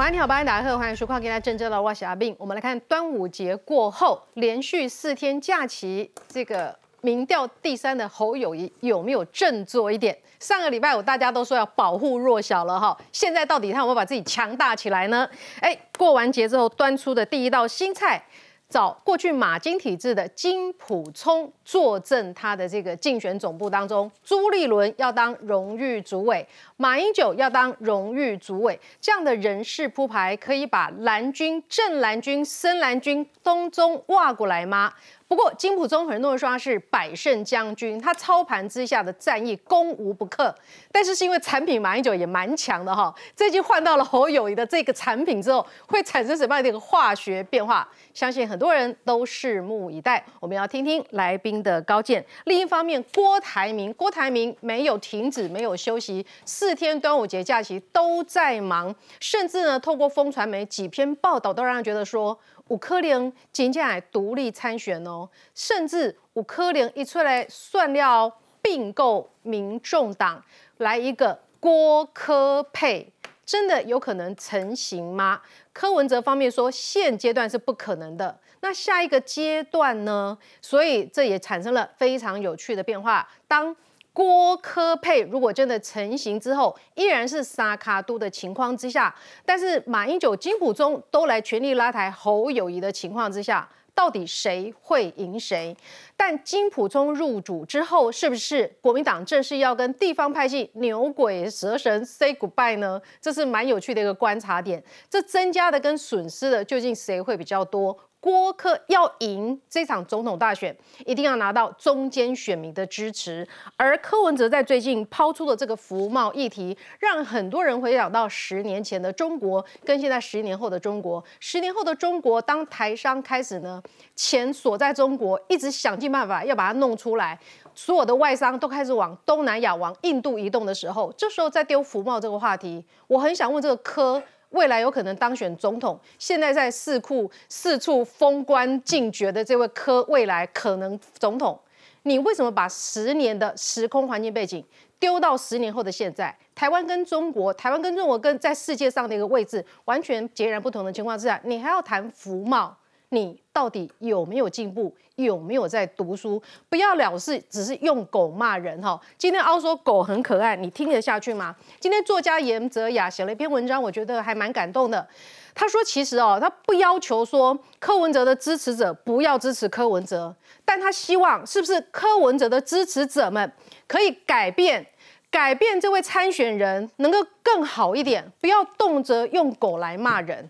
晚安，你好，八安打客，欢迎收看《今天真正的我是阿斌》。我们来看端午节过后，连续四天假期，这个民调第三的侯友谊有没有振作一点？上个礼拜五大家都说要保护弱小了哈，现在到底他有没有把自己强大起来呢？哎，过完节之后端出的第一道新菜。找过去马金体制的金普聪坐镇他的这个竞选总部当中，朱立伦要当荣誉主委，马英九要当荣誉主委，这样的人事铺排可以把蓝军、正蓝军、深蓝军东中挖过来吗？不过金普中很多人说他是百胜将军，他操盘之下的战役攻无不克。但是是因为产品马英九也蛮强的哈，最近换到了侯友谊的这个产品之后，会产生什么样的一个化学变化？相信很多人都拭目以待。我们要听听来宾的高见。另一方面，郭台铭，郭台铭没有停止，没有休息，四天端午节假期都在忙，甚至呢，透过风传媒几篇报道，都让人觉得说。五科联接下来独立参选哦，甚至五科联一出来算料并购民众党，来一个郭科配，真的有可能成型吗？柯文哲方面说现阶段是不可能的，那下一个阶段呢？所以这也产生了非常有趣的变化。当郭科佩如果真的成型之后，依然是沙卡都的情况之下，但是马英九、金普中都来全力拉抬侯友谊的情况之下，到底谁会赢谁？但金普中入主之后，是不是国民党正式要跟地方派系牛鬼蛇神 say goodbye 呢？这是蛮有趣的一个观察点。这增加的跟损失的，究竟谁会比较多？郭科要赢这场总统大选，一定要拿到中间选民的支持。而柯文哲在最近抛出的这个服贸议题，让很多人回想到十年前的中国，跟现在十年后的中国。十年后的中国，当台商开始呢钱锁在中国，一直想尽办法要把它弄出来，所有的外商都开始往东南亚、往印度移动的时候，这时候在丢服贸这个话题，我很想问这个柯。未来有可能当选总统，现在在四库四处封官进爵的这位科，未来可能总统，你为什么把十年的时空环境背景丢到十年后的现在？台湾跟中国，台湾跟中国跟在世界上的一个位置完全截然不同的情况之下，你还要谈服贸？你到底有没有进步？有没有在读书？不要了事，只是用狗骂人哈。今天凹说狗很可爱，你听得下去吗？今天作家严泽雅写了一篇文章，我觉得还蛮感动的。他说，其实哦，他不要求说柯文哲的支持者不要支持柯文哲，但他希望是不是柯文哲的支持者们可以改变，改变这位参选人能够更好一点，不要动辄用狗来骂人。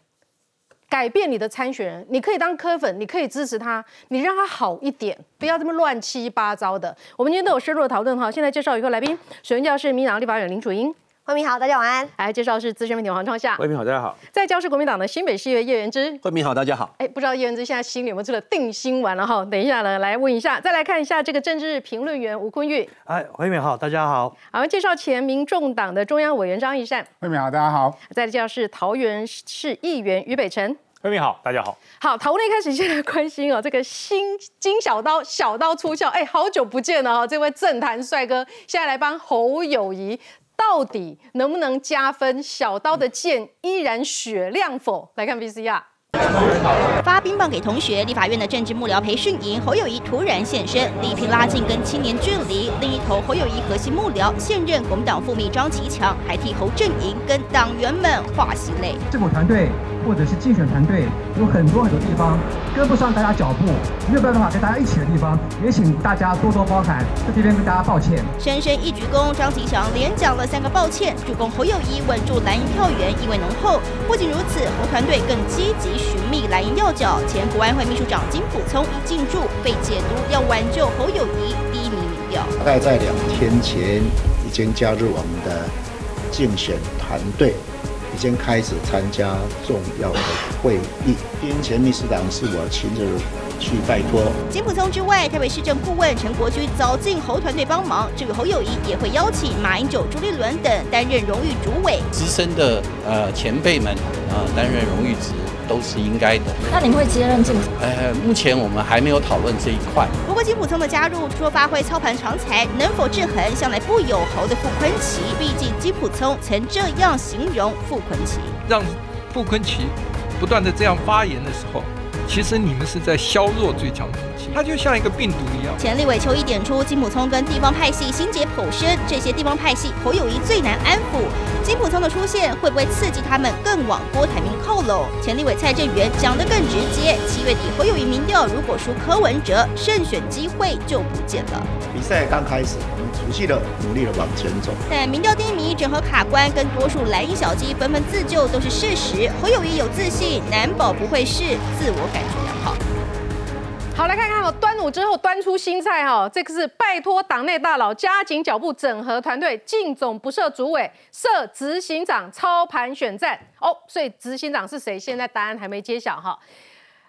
改变你的参选人，你可以当科粉，你可以支持他，你让他好一点，不要这么乱七八糟的。我们今天都有深入的讨论哈。现在介绍一个来宾，首先介绍是民党立法委员林楚英，慧明好，大家晚安。来介绍是资深媒体黄创夏，慧明好，大家好。在教是国民党的新北市议员叶元之，慧明好，大家好。哎，不知道叶元之现在心里有没有吃了定心丸了哈？等一下呢，来问一下。再来看一下这个政治评论员吴坤玉，哎，慧明好，大家好。好，介绍前民众党的中央委员张义善，慧明好，大家好。再来介绍是桃园市议员于北辰。各位好，大家好。好，讨论一开始先来关心哦，这个新金小刀小刀出鞘，哎，好久不见了哈，这位政坛帅哥，现在来帮侯友谊，到底能不能加分？小刀的剑依然雪亮否？来看 VCR。发冰棒给同学，立法院的政治幕僚培训营，侯友谊突然现身，力拼拉近跟青年距离。另一头，侯友谊核心幕僚现任国民党副秘张其强，还替侯阵营跟党员们画喜泪。政府团队或者是竞选团队，有很多很多地方跟不上大家脚步，没有办法跟大家一起的地方，也请大家多多包涵，在这边跟大家抱歉。深深一鞠躬，张吉祥连讲了三个抱歉，主攻侯友谊稳住蓝营票源，意味浓厚。不仅如此，侯团队更积极。寻觅蓝营要角，前国安会秘书长金普聪已进驻，被解读要挽救侯友谊第一名民调。大概在两天前已经加入我们的竞选团队，已经开始参加重要的会议。边前秘书长是我亲自去拜托。金普聪之外，台北市政顾问陈国军早进侯团队帮忙。至于侯友谊也会邀请马英九、朱立伦等担任荣誉主委。资深的呃前辈们啊担任荣誉职。都是应该的。那您会接任进？呃，目前我们还没有讨论这一块。不过金普聪的加入，说发挥操盘长才，能否制衡向来不友侯的傅昆奇？毕竟金普聪曾这样形容傅昆奇：让傅昆奇不断的这样发言的时候，其实你们是在削弱最强武器，它就像一个病毒一样。前立委邱毅点出，金普聪跟地方派系心结颇深，这些地方派系侯友谊最难安抚。金普聪的出现会不会刺激他们更往郭台铭靠拢？前立委蔡正元讲得更直接，七月底侯友谊民调如果输柯文哲，胜选机会就不见了。比赛刚开始，我们持续的努力的往前走。但民调低迷、整合卡关，跟多数蓝营小鸡纷纷自救都是事实。侯友谊有自信，难保不会是自我感觉良好。好，来看看哦，端午之后端出新菜哈，这个是拜托党内大佬加紧脚步整合团队，进总不设主委，设执行长操盘选战哦。所以执行长是谁？现在答案还没揭晓哈。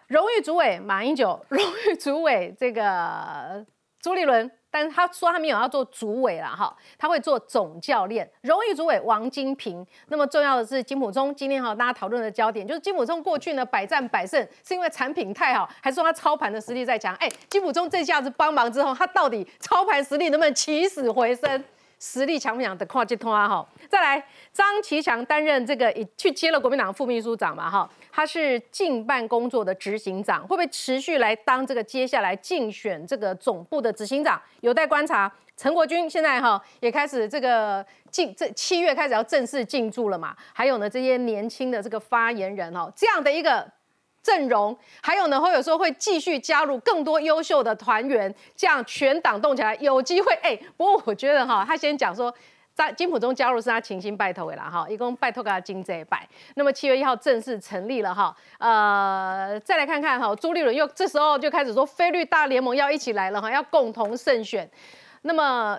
荣誉主委马英九，荣誉主委这个朱立伦。但是他说他没有要做主委了哈，他会做总教练，荣誉主委王金平。那么重要的是金普忠，今天哈大家讨论的焦点就是金普忠过去呢百战百胜，是因为产品太好，还是说他操盘的实力在强？哎，金普忠这下子帮忙之后，他到底操盘实力能不能起死回生？实力强不强的跨界通啊哈。再来，张其强担任这个去接了国民党副秘书长嘛哈。他是竞办工作的执行长，会不会持续来当这个接下来竞选这个总部的执行长，有待观察。陈国军现在哈也开始这个进这七月开始要正式进驻了嘛，还有呢这些年轻的这个发言人哈，这样的一个阵容，还有呢会有时候会继续加入更多优秀的团员，这样全党动起来有机会哎。不过我觉得哈，他先讲说。在金普中加入是他倾心拜托的啦哈，一共拜托给他金这一拜。那么七月一号正式成立了哈，呃，再来看看哈，朱立伦又这时候就开始说菲律大联盟要一起来了哈，要共同胜选。那么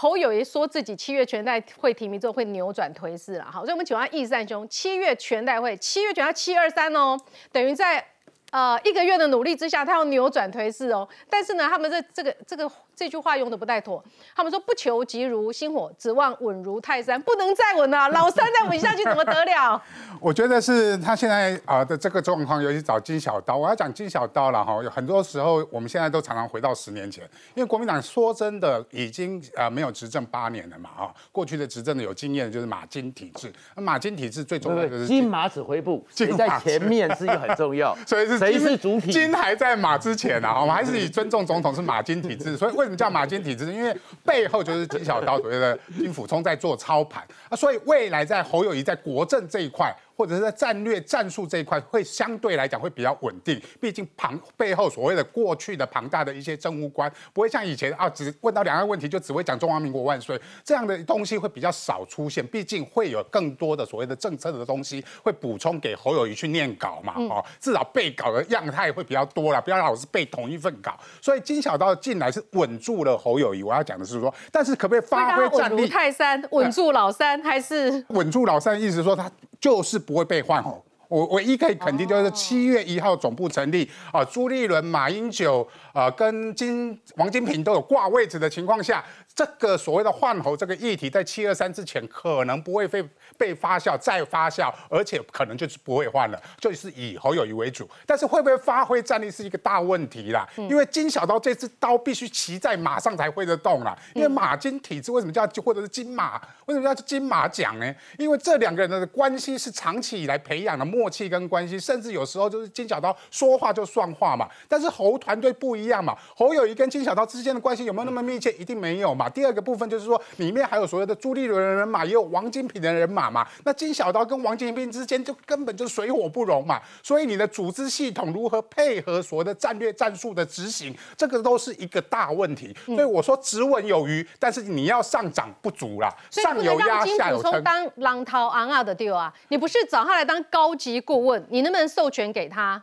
侯友谊说自己七月全代会提名之后会扭转颓势了好，所以我们请问易善兄，七月全代会，七月全代七二三哦，等于在呃一个月的努力之下，他要扭转颓势哦。但是呢，他们这这个这个。这句话用的不太妥。他们说不求急如星火，指望稳如泰山，不能再稳了。老三再稳下去怎么得了？我觉得是他现在啊的这个状况，尤其找金小刀。我要讲金小刀了哈。有很多时候，我们现在都常常回到十年前，因为国民党说真的已经啊没有执政八年了嘛哈。过去的执政的有经验的就是马金体制。那马金体制最重要的是金马指挥部，金在前面是一个很重要。所以是谁是主体？金还在马之前啊。我们还是以尊重总统是马金体制。所以为 叫马金体制，因为背后就是金小刀所谓的金辅聪在做操盘啊，所以未来在侯友谊在国政这一块。或者是在战略战术这一块会相对来讲会比较稳定，毕竟庞背后所谓的过去的庞大的一些政务官，不会像以前啊，只问到两岸问题就只会讲中华民国万岁这样的东西会比较少出现，毕竟会有更多的所谓的政策的东西会补充给侯友谊去念稿嘛，哦，至少背稿的样态会比较多了，不要老是背同一份稿。所以金小刀进来是稳住了侯友谊，我要讲的是说，但是可不可以发挥战力？泰山稳住老三还是稳住老三？意思说他就是。不会被换哦，我唯一可以肯定就是七月一号总部成立啊，朱立伦、马英九啊跟金王金平都有挂位置的情况下。这个所谓的换候这个议题，在七二三之前可能不会被被发酵再发酵，而且可能就是不会换了，就是以侯友谊为主。但是会不会发挥战力是一个大问题啦，因为金小刀这支刀必须骑在马上才挥得动啦。因为马金体质为什么叫或者是金马？为什么叫金马奖呢？因为这两个人的关系是长期以来培养的默契跟关系，甚至有时候就是金小刀说话就算话嘛。但是侯团队不一样嘛，侯友谊跟金小刀之间的关系有没有那么密切？一定没有嘛。第二个部分就是说，里面还有所谓的朱立伦的人马，也有王金平的人马嘛。那金小刀跟王金平之间就根本就水火不容嘛。所以你的组织系统如何配合所谓的战略战术的执行，这个都是一个大问题。所以我说止稳有余，但是你要上涨不足啦。上有压，下有撑。当浪涛昂啊的丢啊，你不是找他来当高级顾问，你能不能授权给他？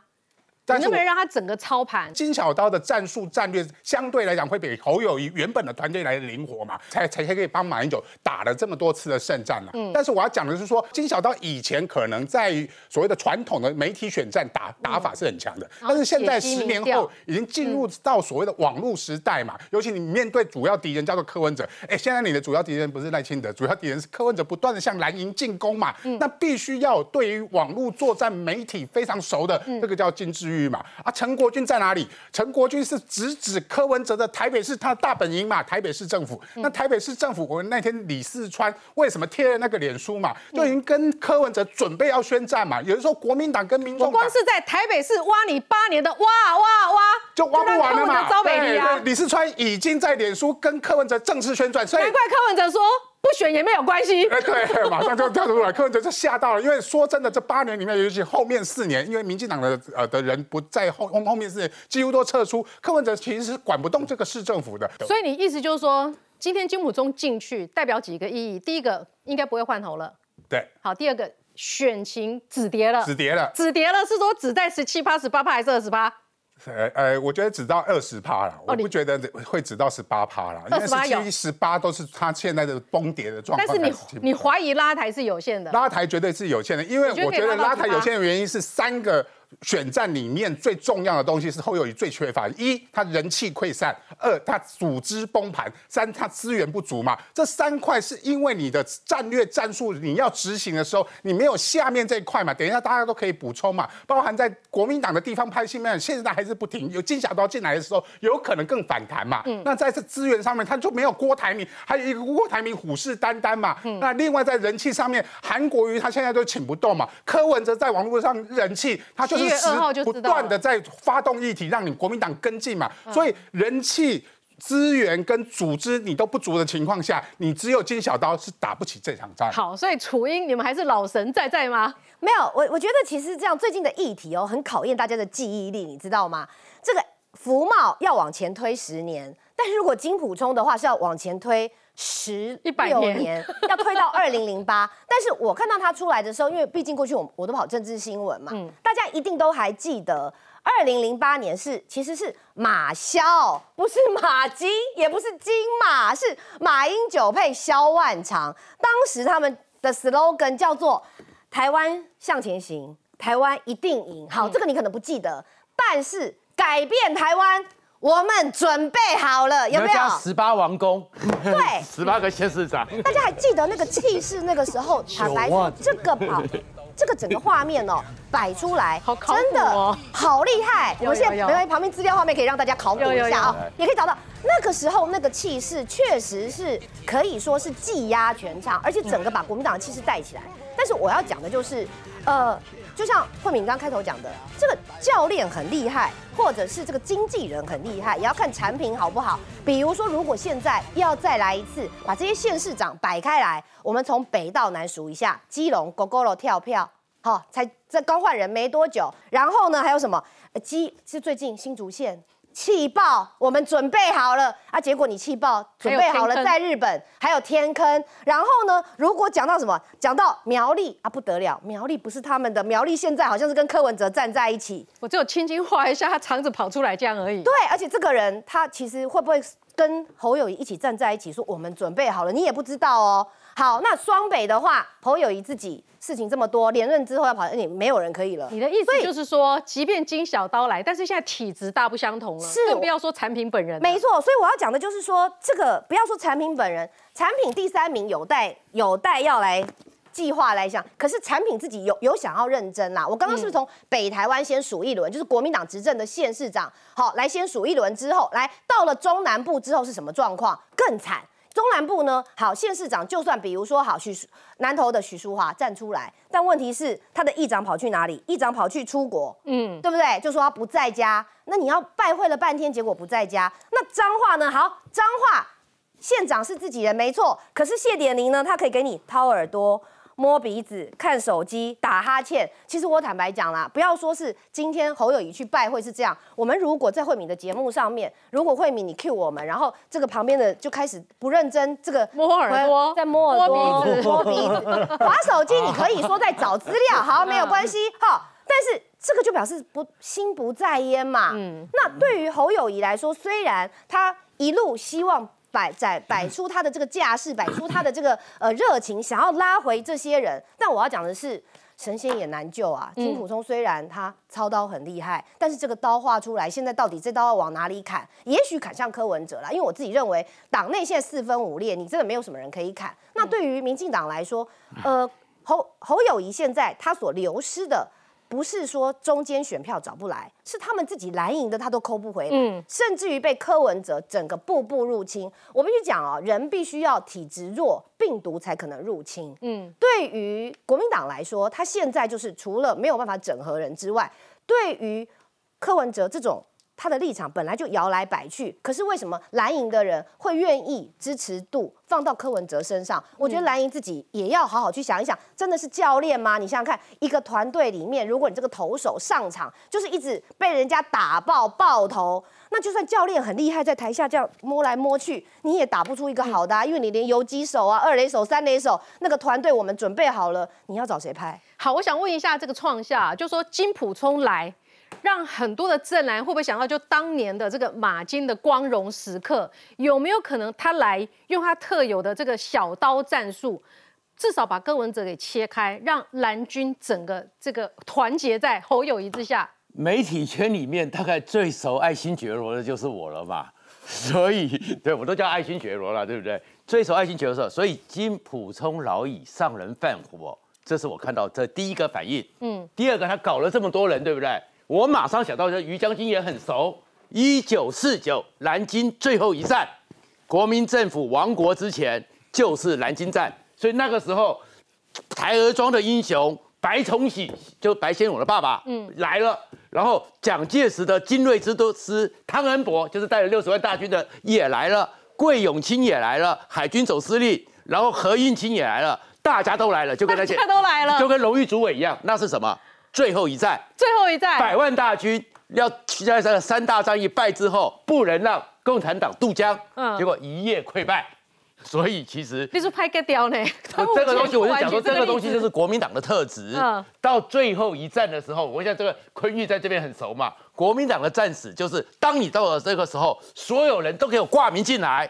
能不能让他整个操盘？金小刀的战术战略相对来讲会比侯友谊原本的团队来的灵活嘛，才才才可以帮马英九打了这么多次的胜战了。嗯，但是我要讲的是说，金小刀以前可能在所谓的传统的媒体选战打打法是很强的，但是现在十年后已经进入到所谓的网络时代嘛，尤其你面对主要敌人叫做柯文哲，哎，现在你的主要敌人不是赖清德，主要敌人是柯文哲，不断的向蓝营进攻嘛，那必须要对于网络作战媒体非常熟的，这个叫金智玉。域嘛。啊，陈国军在哪里？陈国军是直指柯文哲的台北市他的大本营嘛，台北市政府。那台北市政府，我们那天李四川为什么贴了那个脸书嘛，就已经跟柯文哲准备要宣战嘛。有人说国民党跟民众，我光是在台北市挖你八年的挖挖挖，就挖不完了嘛。招美丽啊！李四川已经在脸书跟柯文哲正式宣战，所以难怪柯文哲说。不选也没有关系，哎，对，马上就跳出来，柯文哲就吓到了，因为说真的，这八年里面，尤其后面四年，因为民进党的呃的人不在后后后面四年几乎都撤出，柯文哲其实是管不动这个市政府的。所以你意思就是说，今天金普中进去代表几个意义？第一个应该不会换头了，对，好，第二个选情止跌了，止跌了，止跌了，是说只在十七趴、十八趴还是二十八？呃呃，我觉得只到二十趴了，我不觉得会只到十八趴了。二十八有十八都是它现在的崩跌的状况。但是你你怀疑拉抬是有限的？拉抬绝对是有限的，因为我觉得拉抬有限的原因是三个。选战里面最重要的东西是后友谊最缺乏：一，他人气溃散；二，他组织崩盘；三，他资源不足嘛。这三块是因为你的战略战术你要执行的时候，你没有下面这一块嘛。等一下大家都可以补充嘛。包含在国民党的地方派系面，现在还是不停。有金小刀进来的时候，有可能更反弹嘛。嗯。那在这资源上面，他就没有郭台铭，还有一个郭台铭虎视眈眈嘛。嗯。那另外在人气上面，韩国瑜他现在都请不动嘛。柯文哲在网络上人气，他就。一月二号就不断的在发动议题，让你国民党跟进嘛。所以人气、资源跟组织你都不足的情况下，你只有金小刀是打不起这场仗。好，所以楚英，你们还是老神在在吗？没有，我我觉得其实这样最近的议题哦，很考验大家的记忆力，你知道吗？这个福茂要往前推十年，但是如果金普充的话是要往前推。十一百年要推到二零零八，但是我看到他出来的时候，因为毕竟过去我我都跑政治新闻嘛，大家一定都还记得，二零零八年是其实是马萧，不是马金，也不是金马，是马英九配萧万长。当时他们的 slogan 叫做“台湾向前行，台湾一定赢”。好，这个你可能不记得，但是改变台湾。我们准备好了，有没有？十八王宫，对，十八个县市长。大家还记得那个气势？那个时候，坦白说，这个跑，这个整个画面哦，摆出来，真的好厉害。我们现在没关系，旁边资料画面可以让大家考古一下啊，也可以找到那个时候那个气势，确实是可以说是技压全场，而且整个把国民党的气势带起来。但是我要讲的就是，呃。就像慧敏刚开头讲的，这个教练很厉害，或者是这个经纪人很厉害，也要看产品好不好。比如说，如果现在要再来一次，把这些县市长摆开来，我们从北到南数一下：基隆、狗狗楼跳票，好，才这刚换人没多久。然后呢，还有什么？基是最近新竹县。气爆，我们准备好了啊！结果你气爆，准备好了，在日本还有天坑。然后呢，如果讲到什么，讲到苗栗啊，不得了，苗栗不是他们的，苗栗现在好像是跟柯文哲站在一起。我只有轻轻画一下，他肠子跑出来这样而已。对，而且这个人他其实会不会跟侯友谊一起站在一起，说我们准备好了，你也不知道哦。好，那双北的话，侯友谊自己事情这么多，连任之后要跑，你没有人可以了。你的意思就是说，即便金小刀来，但是现在体质大不相同了，是更不要说产品本人。没错，所以我要讲的就是说，这个不要说产品本人，产品第三名有待有待要来计划来讲。可是产品自己有有想要认真啦。我刚刚是不是从北台湾先数一轮，就是国民党执政的县市长，好来先数一轮之后，来到了中南部之后是什么状况？更惨。中南部呢，好县市长就算比如说好许南投的许淑华站出来，但问题是他的议长跑去哪里？议长跑去出国，嗯，对不对？就说他不在家，那你要拜会了半天，结果不在家。那脏话呢？好，脏话县长是自己人没错，可是谢点玲呢，他可以给你掏耳朵。摸鼻子、看手机、打哈欠，其实我坦白讲啦，不要说是今天侯友谊去拜会是这样，我们如果在慧敏的节目上面，如果慧敏你 cue 我们，然后这个旁边的就开始不认真，这个摸耳朵，在摸耳朵、摸鼻子、摸鼻子 划手机，你可以说在找资料，好，没有关系，哈，但是这个就表示不心不在焉嘛。嗯，那对于侯友谊来说，虽然他一路希望。摆在摆出他的这个架势，摆出他的这个呃热情，想要拉回这些人。但我要讲的是，神仙也难救啊。金普聪虽然他操刀很厉害，但是这个刀画出来，现在到底这刀要往哪里砍？也许砍向柯文哲了，因为我自己认为党内现在四分五裂，你真的没有什么人可以砍。那对于民进党来说，呃，侯侯友谊现在他所流失的不是说中间选票找不来，是他们自己蓝营的他都抠不回来，嗯甚至于被柯文哲整个步步入侵。我必须讲哦，人必须要体质弱，病毒才可能入侵。嗯，对于国民党来说，他现在就是除了没有办法整合人之外，对于柯文哲这种他的立场本来就摇来摆去，可是为什么蓝营的人会愿意支持度放到柯文哲身上？我觉得蓝营自己也要好好去想一想，真的是教练吗？你想想看，一个团队里面，如果你这个投手上场就是一直被人家打爆爆头。那就算教练很厉害，在台下这样摸来摸去，你也打不出一个好的、啊，因为你连游击手啊、二垒手、三垒手那个团队我们准备好了，你要找谁拍？好，我想问一下这个创下，就说金普聪来，让很多的正蓝会不会想到就当年的这个马金的光荣时刻？有没有可能他来用他特有的这个小刀战术，至少把柯文哲给切开，让蓝军整个这个团结在侯友谊之下？媒体圈里面大概最熟爱新觉罗的就是我了嘛，所以对我都叫爱新觉罗了，对不对？最熟爱新觉罗的，所以金普通老矣，上人犯火，这是我看到这第一个反应。嗯，第二个他搞了这么多人，对不对？我马上想到，这于将军也很熟。一九四九南京最后一战，国民政府亡国之前就是南京战，所以那个时候台儿庄的英雄白崇禧，就白先勇的爸爸，嗯，来了。然后蒋介石的精锐之都师汤恩伯，就是带了六十万大军的也来了，桂永清也来了，海军总司令，然后何应钦也来了，大家都来了，就跟那些大家都来了就跟荣誉主委一样。那是什么？最后一战，最后一战，百万大军要在这个三大战役败之后，不能让共产党渡江，嗯结果一夜溃败。所以其实你是拍个雕呢？这个东西，我就讲说，这个东西就是国民党的特质。嗯到最后一战的时候，我想这个坤玉在这边很熟嘛。国民党的战史就是，当你到了这个时候，所有人都给我挂名进来，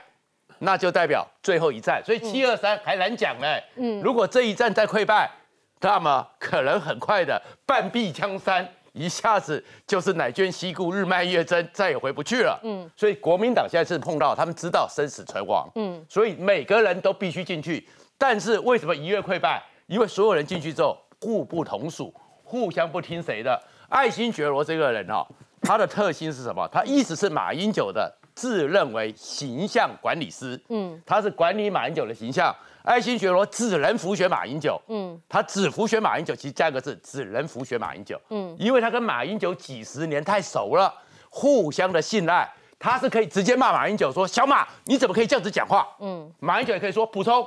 那就代表最后一战。所以七二三还难讲呢。嗯，如果这一战再溃败，那么可能很快的半壁江山。一下子就是乃捐西顾日漫月增，再也回不去了。嗯，所以国民党现在是碰到他们知道生死存亡。嗯，所以每个人都必须进去。但是为什么一月溃败？因为所有人进去之后互不同属，互相不听谁的。爱新觉罗这个人哦，他的特性是什么？他一直是马英九的自认为形象管理师。嗯，他是管理马英九的形象。爱新觉罗只能服选马英九，嗯，他只服选马英九，其实加个字，只能服选马英九，嗯，因为他跟马英九几十年太熟了，互相的信赖，他是可以直接骂马英九说：“小马，你怎么可以这样子讲话？”嗯，马英九也可以说：“补充，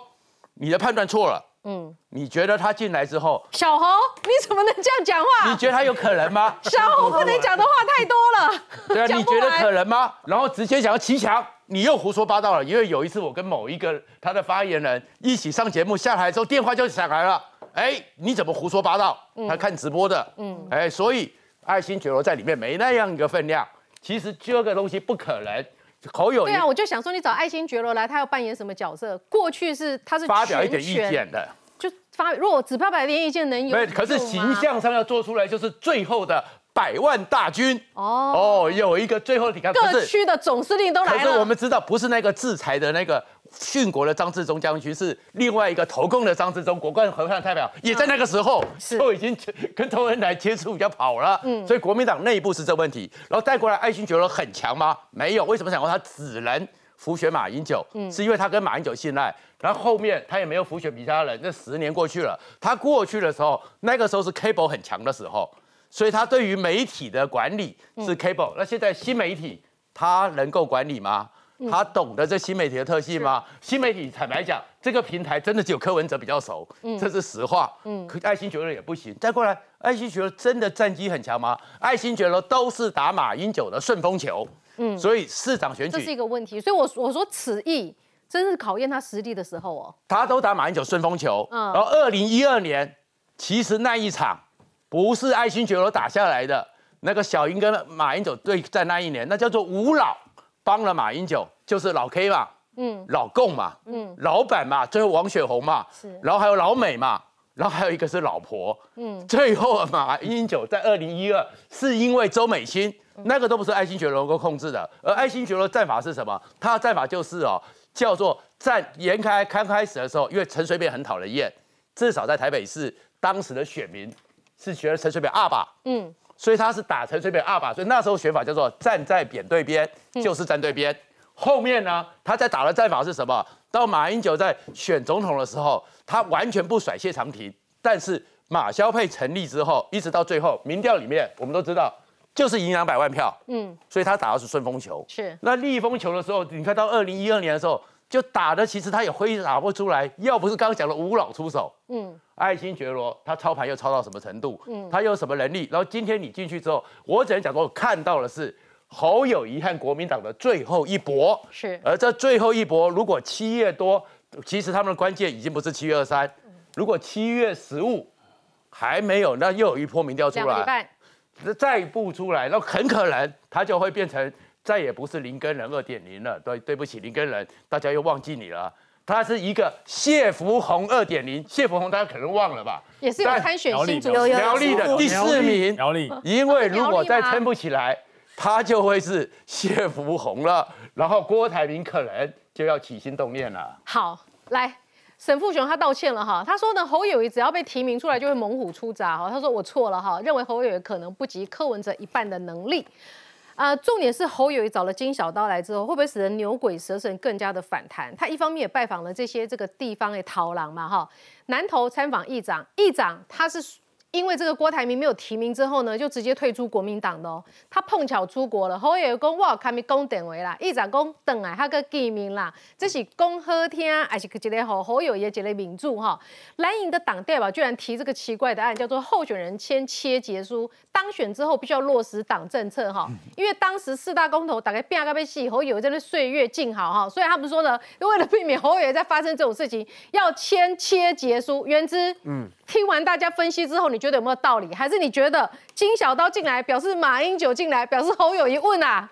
你的判断错了。”嗯，你觉得他进来之后，小侯，你怎么能这样讲话？你觉得他有可能吗？小侯不能讲的话太多了。对啊，你觉得可能吗？然后直接想要骑墙，你又胡说八道了。因为有一次我跟某一个他的发言人一起上节目，下台之后电话就响来了。哎，你怎么胡说八道？他看直播的，嗯，哎，所以爱新觉罗在里面没那样一个分量。其实这个东西不可能。侯友谊对啊，我就想说，你找爱新觉罗来，他要扮演什么角色？过去是他是发表一点意见的，就发。如果只发表一点意见能有？可是形象上要做出来，就是最后的百万大军。哦，哦，有一个最后你看，各区的总司令都来了。可是我们知道，不是那个制裁的那个殉国的张治中将军，是另外一个投共的张治中，国共合唱代表，也在那个时候是就已经跟周恩来接触要跑了。嗯，所以国民党内部是这问题，然后带过来爱新觉罗很强吗？没有，为什么想说他只能辅选马英九？嗯，是因为他跟马英九信赖。然后后面他也没有辅选其他人，那十年过去了，他过去的时候，那个时候是 Cable 很强的时候，所以他对于媒体的管理是 Cable、那现在新媒体他能够管理吗？他懂得这新媒体的特性吗？新媒体坦白讲，这个平台真的只有柯文哲比较熟，这是实话。嗯，可爱新觉罗也不行。再过来，爱新觉罗真的战绩很强吗？爱新觉罗都是打马英九的顺风球。嗯，所以市长选举这是一个问题，所以我我说此役真是考验他实力的时候哦。他都打马英九顺风球。嗯然后二零一二年，其实那一场不是爱新觉罗打下来的，那个小英跟马英九对战那一年，那叫做吴老帮了马英九，就是老 K 嘛，嗯，老共嘛，嗯，老板嘛，最后王雪红嘛，是。然后还有老美嘛。然后还有一个是老婆，嗯，最后马英九在二零一二是因为周美心，那个都不是爱新觉罗能够控制的，而爱新觉罗的战法是什么？他的战法就是哦，叫做战严开刚开始的时候，因为陈水扁很讨人厌，至少在台北市当时的选民是学了陈水扁二把，嗯，所以他是打陈水扁二把，所以那时候选法叫做站在扁对边，就是站对边。后面呢，他在打的战法是什么？到马英九在选总统的时候，他完全不甩谢长廷，但是马萧配成立之后，一直到最后，民调里面我们都知道，就是赢两百万票，嗯，所以他打的是顺风球。是那逆风球的时候，你看到二零一二年的时候，就打的其实他也挥打不出来，要不是刚刚讲的吴老出手，嗯，爱新觉罗他操盘又操到什么程度？嗯嗯，他有什么能力？然后今天你进去之后，我只能讲说，我看到的是侯友谊和国民党的最后一搏。是而这最后一搏，如果七月多，其实他们的关键已经不是七月二三，如果七月十五还没有，那又有一波民调出来，两个礼拜，再不出来，那很可能他就会变成再也不是林根人二点零了。对，对不起，林根人，大家又忘记你了。他是一个谢福洪二点零，谢福洪大家可能忘了吧？也是有参选新竹有有苗栗的第四名，苗栗因为如果再撑不起来，他就会是谢福洪了，然后郭台铭可能就要起心动念了。好，来，沈富雄他道歉了哈，他说呢，侯友谊只要被提名出来就会猛虎出闸哈，他说我错了哈，认为侯友谊可能不及柯文哲一半的能力。啊、重点是侯友谊找了金小刀来之后，会不会使得牛鬼蛇神更加的反弹？他一方面也拜访了这些这个地方的逃狼嘛哈，南投参访议长，议长他是因为这个郭台铭没有提名之后呢，就直接退出国民党的哦。他碰巧出国了，侯友谊讲我有开咪讲电话啦，议长讲等来他个见面啦，这是讲好听，还是一个好侯友谊的一个民主哈？蓝营的党代表居然提这个奇怪的案，叫做候选人签切结书，当选之后必须要落实党政策哈。因为当时四大公投大概变个被戏，侯友谊在那岁月静好哈，所以他们说呢，为了避免侯友谊再发生这种事情，要签切结书。原之，嗯，听完大家分析之后，你觉得有没有道理？还是你觉得金小刀进来表示马英九进来表示侯友谊问啊？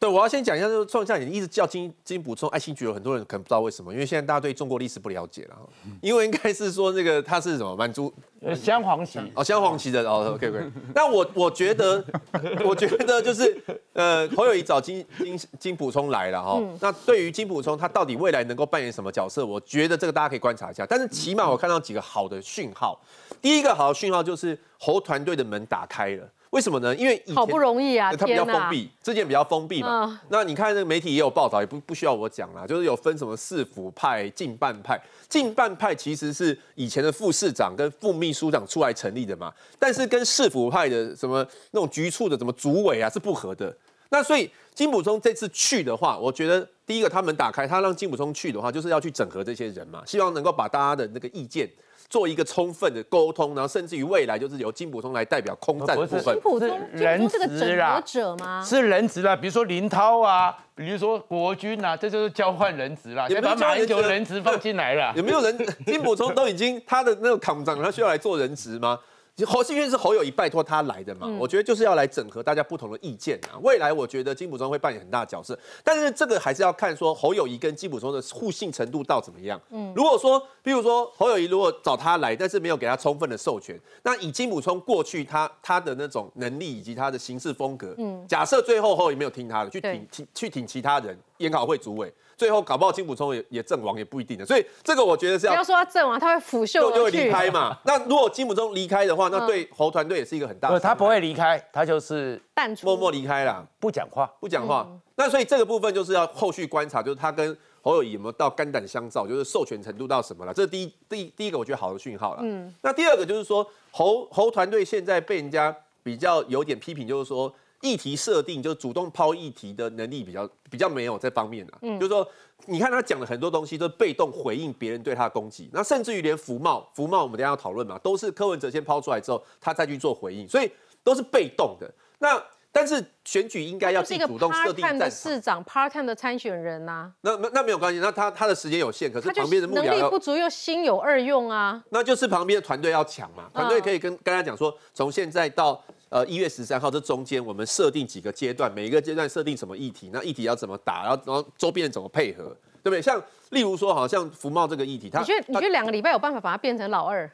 对，我要先讲一下，就是创下你一直叫金金补充爱新觉有，很多人可能不知道为什么，因为现在大家对中国历史不了解了，因为应该是说那个他是什么满族呃，镶黄旗，哦，镶黄旗的哦，OK OK。那我我觉得，我觉得就是呃，侯友谊找金金金补充来了哈、那对于金补充，他到底未来能够扮演什么角色？我觉得这个大家可以观察一下。但是起码我看到几个好的讯号。第一个好的讯号就是侯团队的门打开了。为什么呢？因为以前好不容易啊，它比较封闭，之前比较封闭嘛。嗯那你看那个媒体也有报道，也不不需要我讲啦，就是有分什么市府派、近半派。近半派其实是以前的副市长跟副秘书长出来成立的嘛，但是跟市府派的什么那种局处的什么主委啊是不合的。那所以金补充这次去的话，我觉得第一个他们打开，他让金补充去的话，就是要去整合这些人嘛，希望能够把大家的那个意见做一个充分的沟通，然后甚至于未来就是由金普通来代表空战的部分金。普通是金普通这个整人质啦合者吗？是人质啦，比如说林涛啊，比如说国军啊，这就是交换人质啦，也把马英九人质放进来了有。没有人金普通都已经他的那个抗长，他需要来做人质吗？侯信院是侯友谊拜托他来的嘛，我觉得就是要来整合大家不同的意见啊。未来我觉得金补充会扮演很大的角色，但是这个还是要看说侯友谊跟金补充的互信程度到怎么样。嗯，如果说，比如说侯友谊如果找他来，但是没有给他充分的授权，那以金补充过去他他的那种能力以及他的行事风格，嗯，假设最后侯友谊没有听他的，去挺挺去挺其他人，研考会主委，最后搞不好金补充也也阵亡也不一定的，所以这个我觉得是要不要说他阵亡，他会腐朽就就会。离开嘛。那如果金普中离开的话，那对侯团队也是一个很大，的。他不会离开，他就是淡出默默离开了，不讲话。不讲话。嗯那所以这个部分就是要后续观察，就是他跟侯友谊有没有到肝胆相照，就是授权程度到什么了。这是第一第一第一个我觉得好的讯号了。嗯，那第二个就是说侯侯团队现在被人家比较有点批评，就是说。议题设定就主动抛议题的能力比较比较没有这方面啊，就是说你看他讲了很多东西都是被动回应别人对他的攻击，那甚至于连福茂，福茂我们等下要讨论嘛，都是柯文哲先抛出来之后，他再去做回应，所以都是被动的。那但是选举应该要自己主动设定场，市长，part time 的参选人呐、那那那没有关系，那他他的时间有限，可是旁边的幕能僚要力不足又心有二用啊。那就是旁边的团队要抢嘛，团队可以跟跟他讲说，从现在到呃一月十三号这中间，我们设定几个阶段，每一个阶段设定什么议题，那议题要怎么打，然后然后周边人怎么配合，对不对？像例如说，好像福茂这个议题，他你觉得你觉得两个礼拜有办法把它变成老二？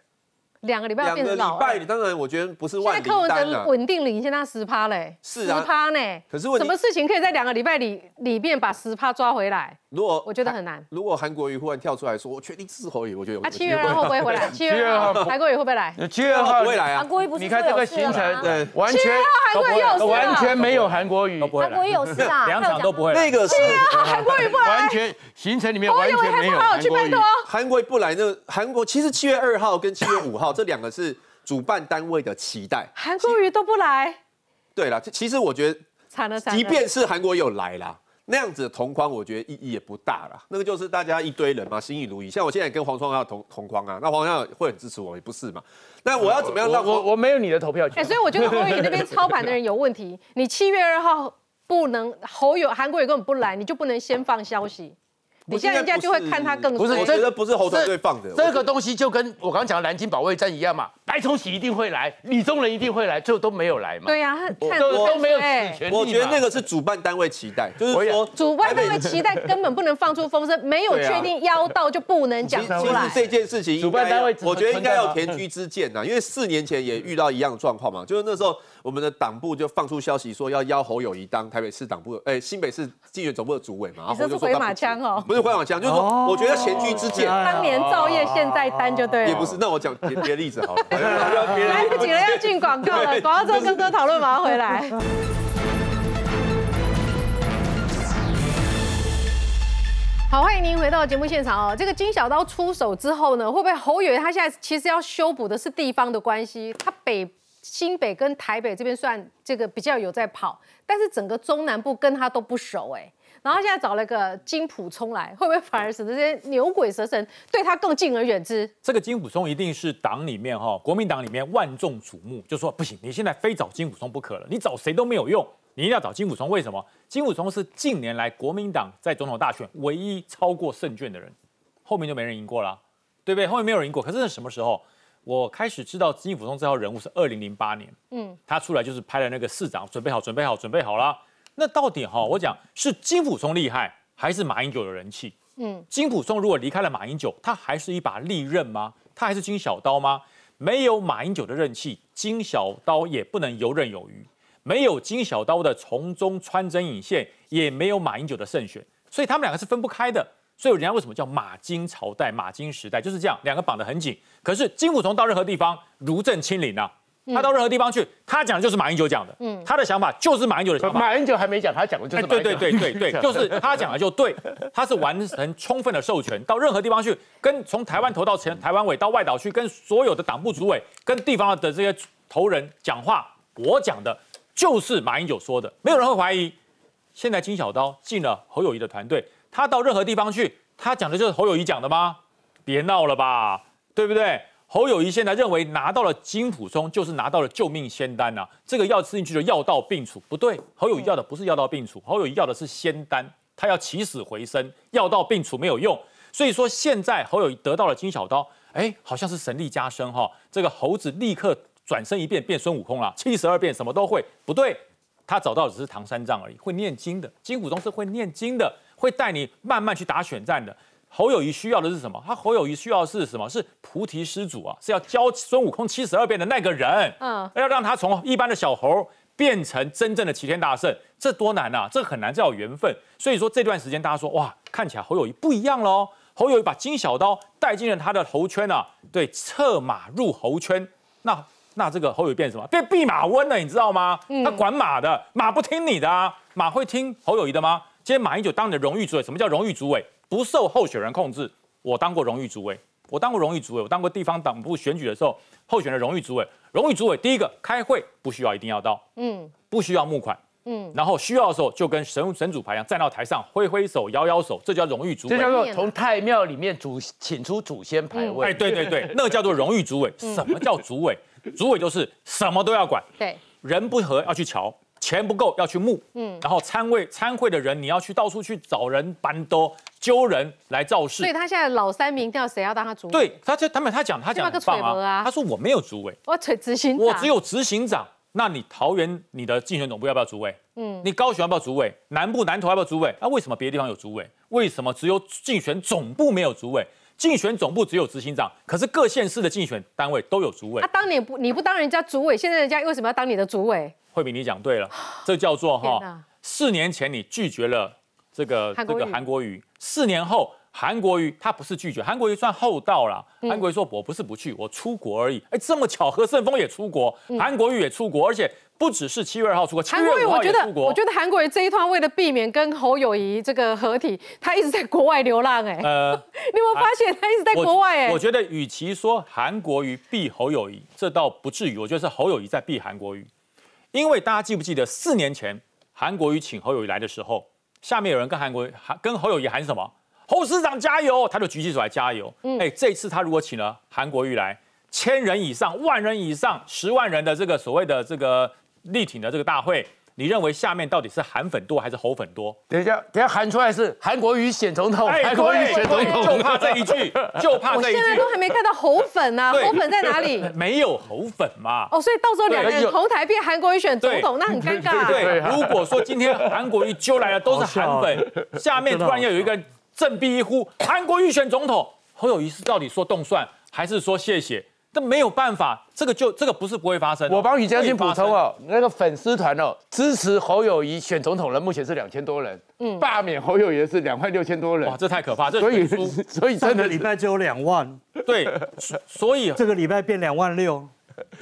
两个礼拜两个礼变成老二拜，当然我觉得不是现在万柯文哲。稳定领先他十趴嘞，是啊十趴呢。可是问什么事情可以在两个礼拜里里面把十趴抓回来？如果我觉得很难。如果韩国瑜忽然跳出来说，我确定支持侯友宜，我觉得有啊，七月二号会不会回来？七月二七月二号号韩国瑜会不会来？七月二号不会来啊韩国瑜不是你看这个行程，对完全七月二号韩国瑜有事啊完全没有韩国瑜，韩国瑜有事啊，两场都不会来。那个是韩国瑜不来完，全行程里面侯完全没有韩国瑜去拜托。。韩国瑜不来，那韩国其实七月二号跟七月五号这两个是主办单位的期待。韩国瑜都不来，对啦，其实我觉得，惨了惨了。即便是韩国有来啦。那样子的同框，我觉得意义也不大啦。那个就是大家一堆人嘛，心意如一。像我现在跟黄双耀同同框啊，那黄双耀会很支持我，也不是嘛。那我要怎么样让我我我没有你的投票权哎、权。所以我觉得侯友宜那边操盘的人有问题。你七月二号不能侯友韩国瑜根本不来，你就不能先放消息。你现在人家就会看他更不是我觉得不是侯团队放的。这个东西就跟我刚刚讲的南京保卫战一样嘛，白崇禧一定会来，李宗仁一定会来，最后都没有来嘛。对呀、他看都都没有哎此权我觉得那个是主办单位期待，就是说主办单位期待根本不能放出风声，没有确定邀到就不能讲其其实出来。这件事情主办单位我觉得应该要田居之见呐，因为四年前也遇到一样的状况嘛，就是那时候我们的党部就放出消息说要邀侯友谊当台北市党部，哎，新北市竞选总部的主委嘛，然后你这是回马枪哦，不是回马枪，就是说我觉得前居之见。当年造业现在担就对了。也不是，那我讲别别的例子好了。来不及了，要进广告了。广告之后跟哥讨论，马上回来。好，欢迎您回到节目现场哦。这个金小刀出手之后呢，会不会侯友宜他现在其实要修补的是地方的关系？他北新北跟台北这边算这个比较有在跑，但是整个中南部跟他都不熟哎。然后现在找了个金普聪来，会不会反而使得这些牛鬼蛇神对他更敬而远之？这个金普聪一定是党里面哈，国民党里面万众瞩目，就说不行，你现在非找金普聪不可了，你找谁都没有用，你一定要找金溥聪。为什么？金溥聪是近年来国民党在总统大选唯一超过胜券的人，后面就没人赢过了，对不对？后面没有人赢过。可是是什么时候？我开始知道金溥聪这号人物是二零零八年，嗯，他出来就是拍了那个市长，准备好，准备好，准备好了。那到底哈，我讲是金溥聪厉害，还是马英九有人气？嗯，金溥聪如果离开了马英九，他还是一把利刃吗？他还是金小刀吗？没有马英九的刃气，金小刀也不能游刃有余；没有金小刀的从中穿针引线，也没有马英九的胜选。所以他们两个是分不开的。所以人家为什么叫马金朝代、马金时代，就是这样，两个绑得很紧。可是金溥聪到任何地方如朕亲临啊，他到任何地方去，他讲的就是马英九讲的，嗯，他的想法就是马英九的想法。马英九还没讲，他讲的就是哎，对马英九对对对对，就是他讲的就对，他是完成充分的授权，到任何地方去，跟从台湾投到前台湾委到外岛去，跟所有的党部主委、跟地方的这些头人讲话，我讲的就是马英九说的，没有人会怀疑。现在金小刀进了侯友谊的团队，他到任何地方去，他讲的就是侯友谊讲的吗？别闹了吧，对不对？侯友谊现在认为拿到了金普松，就是拿到了救命仙丹呐、这个药吃进去的药到病除，不对，侯友谊要的不是药到病除，侯友谊要的是仙丹，他要起死回生，药到病除没有用，所以说现在侯友谊得到了金小刀，哎，好像是神力加身哈、这个猴子立刻转身一变变孙悟空了，七十二变什么都会，不对，他找到只是唐三藏而已，会念经的。金溥聪是会念经的，会带你慢慢去打选战的。侯友谊需要的是什么？他侯友谊需要的是什么？是菩提施主啊，是要教孙悟空七十二变的那个人。嗯嗯，要让他从一般的小猴变成真正的齐天大圣，这多难啊！这很难，这要有缘分。所以说这段时间大家说哇，看起来侯友谊不一样喽。侯友谊把金小刀带进了他的猴圈啊，对，策马入猴圈。那那这个侯友谊变什么？变弼马温了，你知道吗？他管马的，马不听你的啊，马会听侯友谊的吗？今天马英九当你的荣誉主委，什么叫荣誉主委？不受候选人控制。我当过荣誉主委，我当过荣誉主委，我当过地方党部选举的时候，候选的荣誉主委。荣誉主委第一个开会不需要一定要到，嗯不需要募款，嗯，然后需要的时候就跟神神主牌一样站到台上挥挥手摇摇手，这叫荣誉主委。这叫做从太庙里面主请出祖先牌位。哎，对对对，那个叫做荣誉主委。什么叫主委？主委就是什么都要管，对，人不和要去瞧，钱不够要去募，嗯，然后参会参会的人你要去到处去找人搬兜揪人来造势所以。他现在老三民调谁要当他主委？对，他就他们他讲他讲这个得很棒啊他说我没有主委，我只执行长，我只有执行长。那你桃园你的竞选总部要不要主委？嗯，你高雄要不要主委？南部南投要不要主委？那、为什么别的地方有主委？为什么只有竞选总部没有主委？竞选总部只有执行长，可是各县市的竞选单位都有主委他。当年不你不当人家主委，现在人家为什么要当你的主委？慧敏，你讲对了，这叫做哈，四年前你拒绝了这个这个韩国瑜，四年后韩国瑜他不是拒绝，韩国瑜算厚道啦。嗯韩国瑜说我不是不去，我出国而已。哎，这么巧，何胜峰也出国，韩国瑜也出国，而且不只是七月二号出国，韩国瑜，月五我觉得号也出国。我觉得韩国瑜这一趟为了避免跟侯友谊这个合体，他一直在国外流浪。哎，呃，你有没有发现他一直在国外？哎我，我觉得与其说韩国瑜避侯友谊，这倒不至于，我觉得是侯友谊在避韩国瑜。因为大家记不记得四年前韩国瑜请侯友谊来的时候，下面有人跟韩国跟侯友谊喊什么？侯市长加油！他就举起手来加油。嗯哎，这次他如果请了韩国瑜来，千人以上、万人以上、十万人的这个所谓的这个力挺的这个大会，你认为下面到底是韩粉多还是侯粉多？等一下，等一下喊出来是韩国瑜选总统，哎，韩国瑜对选总统，就怕这一句，就怕这一句我现在都。还没看到侯粉啊，对侯粉在哪里？没有侯粉嘛？哦，所以到时候两个人同台变韩国瑜选总统，那很尴尬啊。对，啊如果说今天韩国瑜揪来的都是韩粉，下面突然要有一个人振臂一呼，韩国瑜选总统，侯友谊是到底说动算还是说谢谢？这没有办法，这个就这个不是不会发生哦。我帮雨将军补充哦，那个粉丝团哦，支持侯友谊选总统的目前是两千多人，嗯，罢免侯友谊的是两万六千多人，哇，，这太可怕，这所以所以这个真的礼拜只有两万，对，所所以这个礼拜变两万六。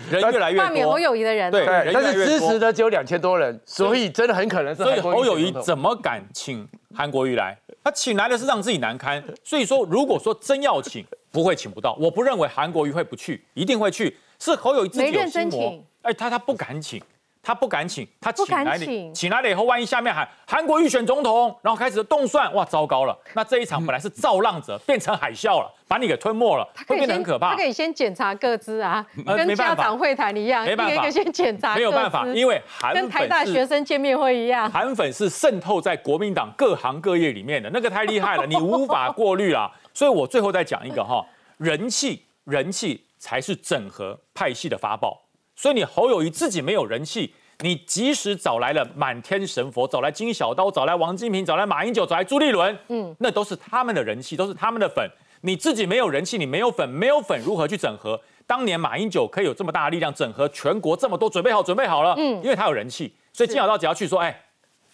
人越来越罢免侯。友谊的人。啊，对对，但是支持的只有两千多人，所以真的很可能是所以侯友谊怎么敢请韩国瑜来？他请来的是让自己难堪。所以说，如果说真要请，不会请不到。我不认为韩国瑜会不去，一定会去。是侯友谊自己有心魔请。哎，他他不敢请，他不敢请，他请来你请请来了以后，万一下面喊韩国预选总统，然后开始动算，哇，糟糕了。那这一场本来是造浪者，变成海啸了，把你给吞没了，会变得很可怕他可。以先检查各资啊，跟家长会谈一样，没办法一个一个先检查，没有办法，因为韩跟台大学生见面会一样。韩粉是渗透在国民党各行各业里面的，那个太厉害了，你无法过滤啦。所以我最后再讲一个哈，人气，人气才是整合派系的法宝。所以你侯友谊自己没有人气，你即使找来了满天神佛，找来金小刀，找来王金平，找来马英九，找来朱立伦，嗯，那都是他们的人气，都是他们的粉。你自己没有人气，你没有粉，没有粉如何去整合？当年马英九可以有这么大的力量整合全国这么多，准备好，准备好了，嗯，因为他有人气，所以金小刀只要去说，哎，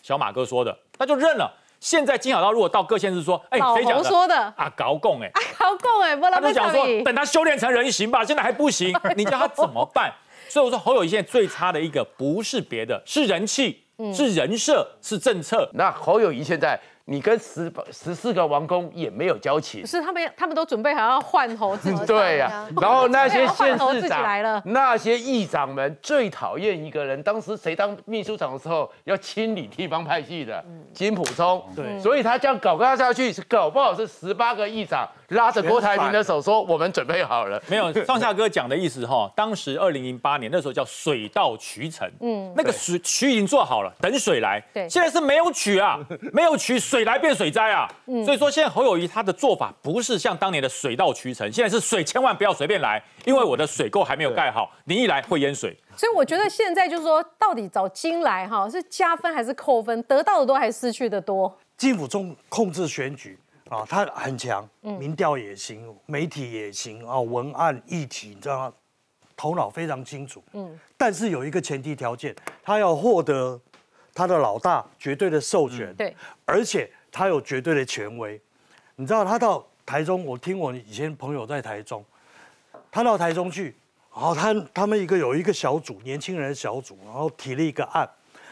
小马哥说的，他就认了。现在金小刀如果到各县市说，哎，老谁讲说的啊？搞共哎，搞共哎，不就讲说，等他修炼成人形吧，现在还不行，你叫他怎么办？所以我说侯友谊现在最差的一个不是别的，是人气，是人设，是政策。那侯友谊现在你跟十十四个王公也没有交情。不，是他们，他们都准备好要换侯自己对呀、然后那些县市长来了。那些议长们最讨厌一个人，当时谁当秘书长的时候要清理地方派系的，金普聪。对。所以他这样搞搞下去，是搞不好是十八个议长拉着郭台铭的手说：“我们准备好了。没有，上下哥讲的意思哈，当时二零零八年那时候叫水到渠成，嗯，那个水渠已经做好了，等水来。对现在是没有渠啊，没有渠，水来变水灾啊。所以说现在侯友谊他的做法不是像当年的水到渠成，现在是水千万不要随便来，因为我的水沟还没有盖好，你一来会淹水。所以我觉得现在就是说，到底找金来哈是加分还是扣分？得到的多还是失去的多？金府中控制选举啊，他很强，民调也行，媒体也行啊，文案议题，你知道吗？头脑非常清楚，嗯，但是有一个前提条件，他要获得他的老大绝对的授权，对，而且他有绝对的权威。你知道他到台中，我听我以前朋友在台中，他到台中去，然后他他们一个有一个小组，年轻人的小组，然后提了一个案，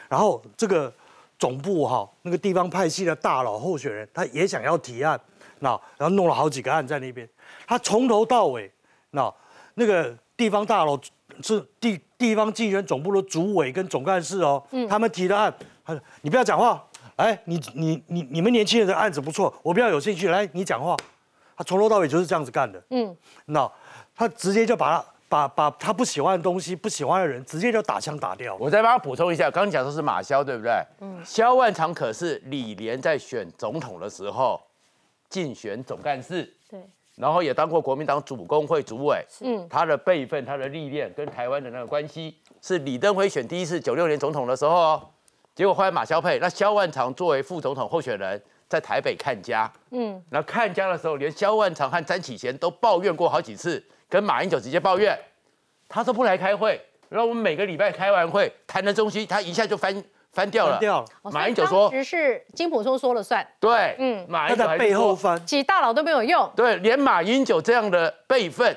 然后这个总部哈那个地方派系的大佬候选人，他也想要提案，那然后弄了好几个案在那边，他从头到尾，那那个地方大佬是地地方竞选总部的主委跟总干事哦，他们提的案，他说你不要讲话，哎，你你你你们年轻人的案子不错，我比较有兴趣，来你讲话。他从头到尾就是这样子干的，嗯，那他直接就把他把把他不喜欢的东西、不喜欢的人，直接就打枪打掉。我再帮他补充一下，刚刚讲的是马萧，对不对？嗯，萧万长可是李连在选总统的时候竞选总干事，对，然后也当过国民党主工会主委，嗯。他的辈分、他的历练跟台湾的那个关系，是李登辉选第一次九六年总统的时候哦，结果后来马萧配，那萧万长作为副总统候选人，在台北看家，嗯，然后看家的时候，连萧万长和詹启贤都抱怨过好几次，跟马英九直接抱怨，他都不来开会，然后我们每个礼拜开完会谈的东西，他一下就翻翻掉了。翻掉了哦马英九说当，时是金普聪说了算，对，嗯马英九还是说翻，几大佬都没有用，对，连马英九这样的辈分，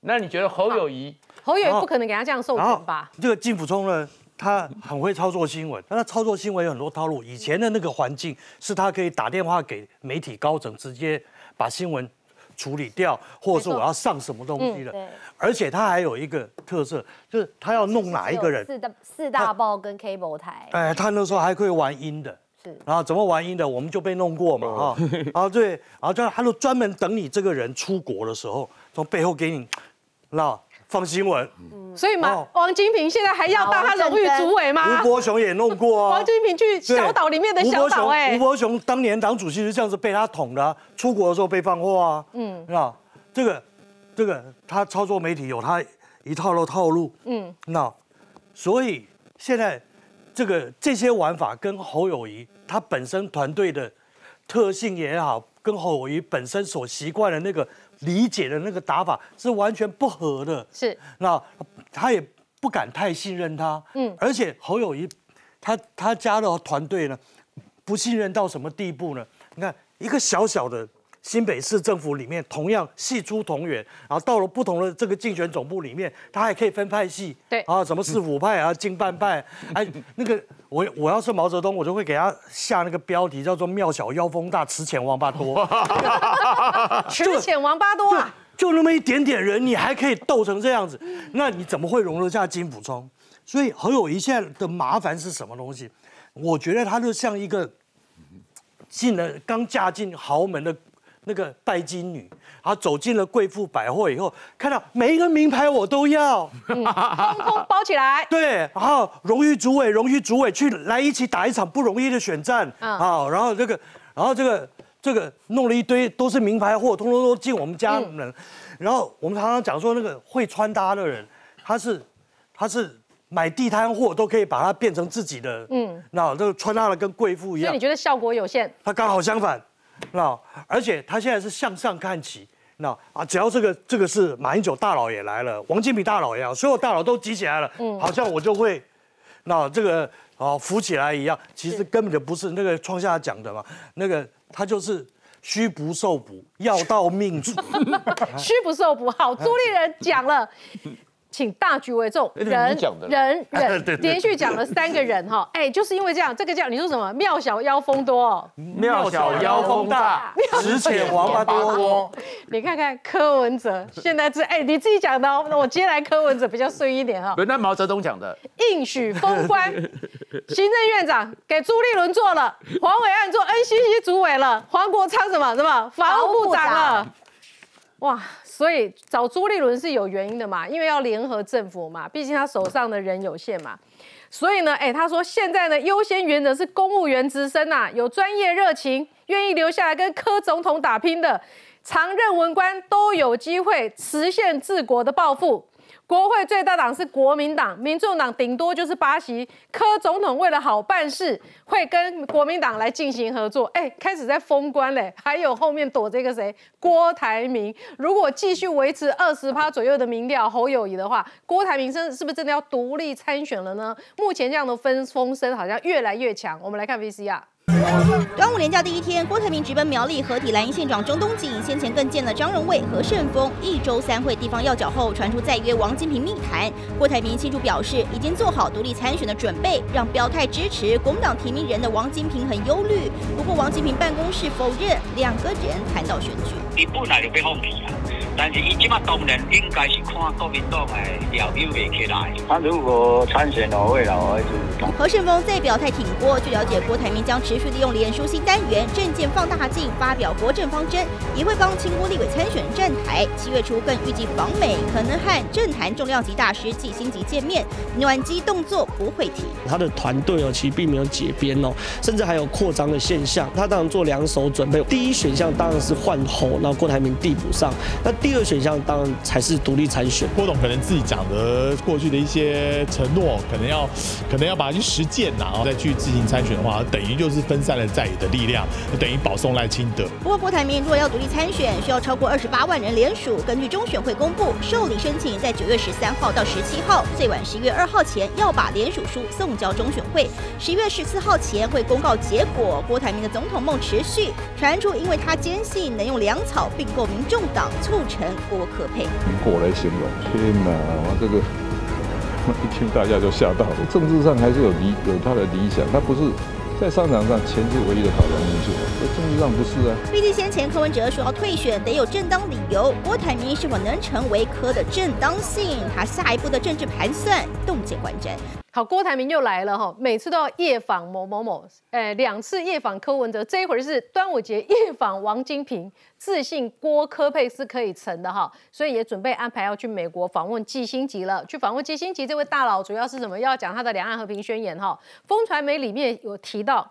那你觉得侯友谊？侯友谊不可能给他这样授权吧？这个金辅聪呢，他很会操作新闻，但他操作新闻有很多套路。以前的那个环境是他可以打电话给媒体高层，直接把新闻处理掉，或者是我要上什么东西的。对。而且他还有一个特色，就是他要弄哪一个人，四大四大报跟 cable 台，哎，他那时候还可以玩阴的。是。然后怎么玩阴的，我们就被弄过嘛，哦。哈、然后对，然后就他就专门等你这个人出国的时候，从背后给你，那放新闻。所以嘛哦王金平现在还要当他荣誉主委吗？吴伯雄也弄过啊。王金平去小岛里面的小岛，哎吴，伯雄当年党主席是这样子被他捅的啊、出国的时候被放货啊。嗯那这个这个他操作媒体有他一套的套路。嗯，那所以现在这个这些玩法跟侯友谊他本身团队的特性也好，跟侯友谊本身所习惯的那个理解的那个打法是完全不合的。是，那他也不敢太信任他。嗯而且侯友谊他他加的团队呢，不信任到什么地步呢？你看一个小小的。新北市政府里面同样系出同源，然后到了不同的这个竞选总部里面，他还可以分派系，对啊，什么市府派啊、经办派，哎，那个我我要是毛泽东，我就会给他下那个标题叫做“庙小妖风大，池浅王八多”，池浅王八多啊，就那么一点点人，你还可以斗成这样子，那你怎么会容得下金溥聪？所以侯友谊现在的麻烦是什么东西？我觉得他就像一个进了刚嫁进豪门的那个拜金女，然后走进了贵妇百货以后，看到每一个名牌我都要，通通包起来。对，然后荣誉主委、荣誉主委去来一起打一场不容易的选战，嗯。好，然后这个，然后这个这个弄了一堆都是名牌货，通通都进我们家门，然后我们常常讲说那个会穿搭的人，他是他是买地摊货都可以把它变成自己的，嗯。嗯，那这个穿搭的跟贵妇一样。所以你，觉得效果有限？他刚好相反，那而且他现在是向上看齐。那啊，只要这个这个是马英九大佬也来了，王金平大佬也好，所有大佬都集起来了，嗯好像我就会，那这个啊扶起来一样。其实根本就不是那个创下讲的嘛，那个他就是虚不受补，药到命除。虚不受补。好，朱立人讲了。请大局为重，哎人讲的人对 人。对连续讲了三个人哈，哎，就是因为这样，这个叫你说什么？庙小妖风多。哦，庙小妖风大，只且王八多。你看看柯文哲现在是哎，你自己讲的哦，那我接下来柯文哲比较顺一点哈。那毛泽东讲的，应许封官，行政院长给朱立伦做了，黄伟案做 NCC 主委了，黄国昌什么什么法务部长了，哇，所以找朱立伦是有原因的嘛，因为要联合政府嘛，毕竟他手上的人有限嘛。所以呢，哎，他说现在呢，优先原则是公务员职升呐，有专业热情，愿意留下来跟柯总统打拼的，常任文官都有机会实现治国的抱负。国会最大党是国民党，民众党顶多就是八席。柯总统为了好办事，会跟国民党来进行合作。哎，开始在封关嘞，还有后面躲这个谁？郭台铭。如果继续维持二十趴左右的民调，侯友谊的话，郭台铭真是不是真的要独立参选了呢？目前这样的分风声好像越来越强。我们来看 VCR。端午连假第一天，郭台铭直奔苗栗合体蓝营县长中东锦，先前更见了张荣卫和盛峰。一周三会地方要角后，传出再约王金平密谈。郭台铭庆祝表示，已经做好独立参选的准备，让表态支持国民党提名人的王金平很忧虑。不过王金平办公室否认两个人谈到选举。但是伊即马当然应该是看国民党的了表袂起来。他如果参选了，未来我会支持。何胜峰在表态挺郭，据了解，郭台铭将持续利用脸书新单元证件放大镜发表国政方针，也会帮清郭立委参选站台。七月初更预计访美，可能和政坛重量级大师季星级见面，暖机动作不会停。他的团队哦，其实并没有解编哦，甚至还有扩张的现象。他当然做两手准备，第一选项当然是换侯，然后郭台铭递补上。那第二选项当然才是独立参选。郭董可能自己讲的过去的一些承诺，可能要可能要把它去实践呐，然后再去自行参选的话，等于就是分散了在野的力量，等于保送赖清德。不过郭台铭若要独立参选，需要超过二十八万人联署。根据中选会公布，受理申请在九月十三号到十七号，最晚十一月二号前要把联署书送交中选会。十一月十四号前会公告结果。郭台铭的总统梦持续传出，因为他坚信能用粮草并购民众党，促成郭克佩。过来形容，天哪！我这个 一听大家就吓到了。政治上还是有理有他的理想，他不是在商场上钱是唯一的考量因素，在政治上不是啊。毕竟先前柯文哲说要退选，得有正当理由。郭台铭是否能成为柯的正当性？他下一步的政治盘算，洞见观瞻。好，郭台铭又来了哈，每次都要夜访某某某，哎，两次夜访柯文哲，这一会儿是端午节夜访王金平，自信郭科配是可以成的哈，所以也准备安排要去美国访问季星吉了。去访问季星吉这位大佬，主要是什么？要讲他的两岸和平宣言哈。风传媒里面有提到，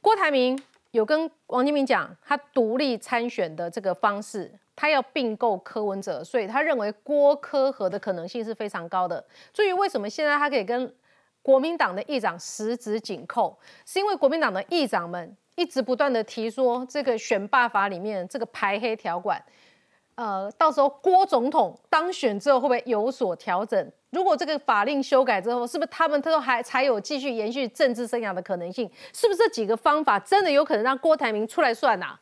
郭台铭有跟王金平讲，他独立参选的这个方式。他要并购柯文哲，所以他认为郭柯和的可能性是非常高的。至于为什么现在他可以跟国民党的议长十指紧扣，是因为国民党的议长们一直不断的提说，这个选罢法里面这个排黑条款，呃，到时候郭总统当选之后会不会有所调整？如果这个法令修改之后，是不是他们都还才有继续延续政治生涯的可能性？是不是这几个方法真的有可能让郭台铭出来算呐？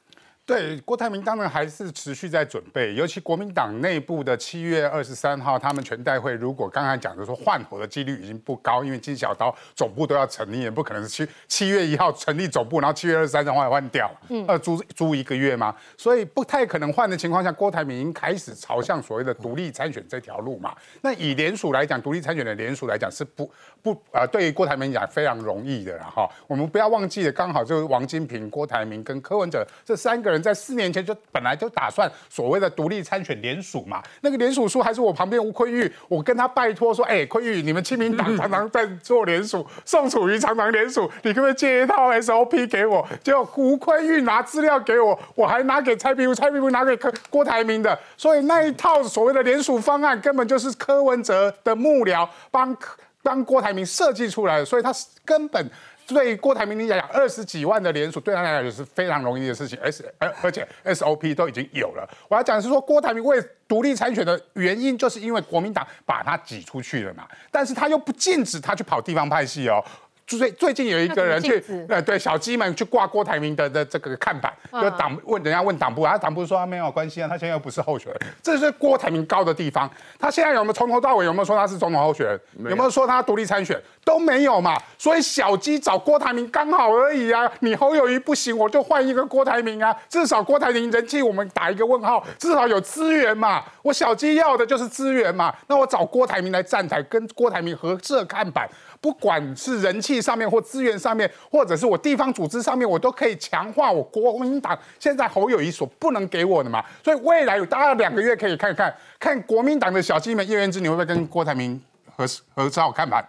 对，郭台铭当然还是持续在准备，尤其国民党内部的七月二十三号，他们全代会如果刚才讲的说换火的几率已经不高，因为金小刀总部都要成立，也不可能是七七月一号成立总部，然后七月二十三号换换掉，嗯，呃，租租一个月嘛，所以不太可能换的情况下，郭台铭已经开始朝向所谓的独立参选这条路嘛。那以联署来讲，独立参选的联署来讲是不不呃，对于郭台铭讲非常容易的哈。我们不要忘记了，刚好就是王金平、郭台铭跟柯文哲这三个人。在四年前就本来就打算所谓的独立参选联署嘛，那个联署书还是我旁边吴坤玉，我跟他拜托说，哎，坤玉，你们亲民党常常在做联署，宋楚瑜常常联署，你可不可以借一套 SOP 给我？结果吴坤玉拿资料给我，我还拿给蔡壁如，蔡壁如拿给柯郭台铭的，所以那一套所谓的联署方案根本就是柯文哲的幕僚帮帮郭台铭设计出来的，所以他根本。对郭台铭来讲，二十几万的连署对他来讲也是非常容易的事情，S 而而且 SOP 都已经有了。我要讲的是说，郭台铭为独立参选的原因，就是因为国民党把他挤出去了嘛，但是他又不禁止他去跑地方派系哦。最最近有一个人去，呃，对小鸡们去挂郭台铭的的这个看板，就党问人家问党部啊，党部说他没有关系啊，他现在又不是候选人，这是郭台铭高的地方。他现在有没有从头到尾有没有说他是总统候选人？有没有说他独立参选？都没有嘛。所以小鸡找郭台铭刚好而已啊。你侯友谊不行，我就换一个郭台铭啊。至少郭台铭人气我们打一个问号，至少有资源嘛。我小鸡要的就是资源嘛。那我找郭台铭来站台，跟郭台铭合设看板。不管是人气上面或资源上面，或者是我地方组织上面，我都可以强化我国民党现在侯友谊所不能给我的嘛。所以未来有大概两个月可以看看看国民党的小鸡们叶元之，你会不会跟郭台铭合合照看盘？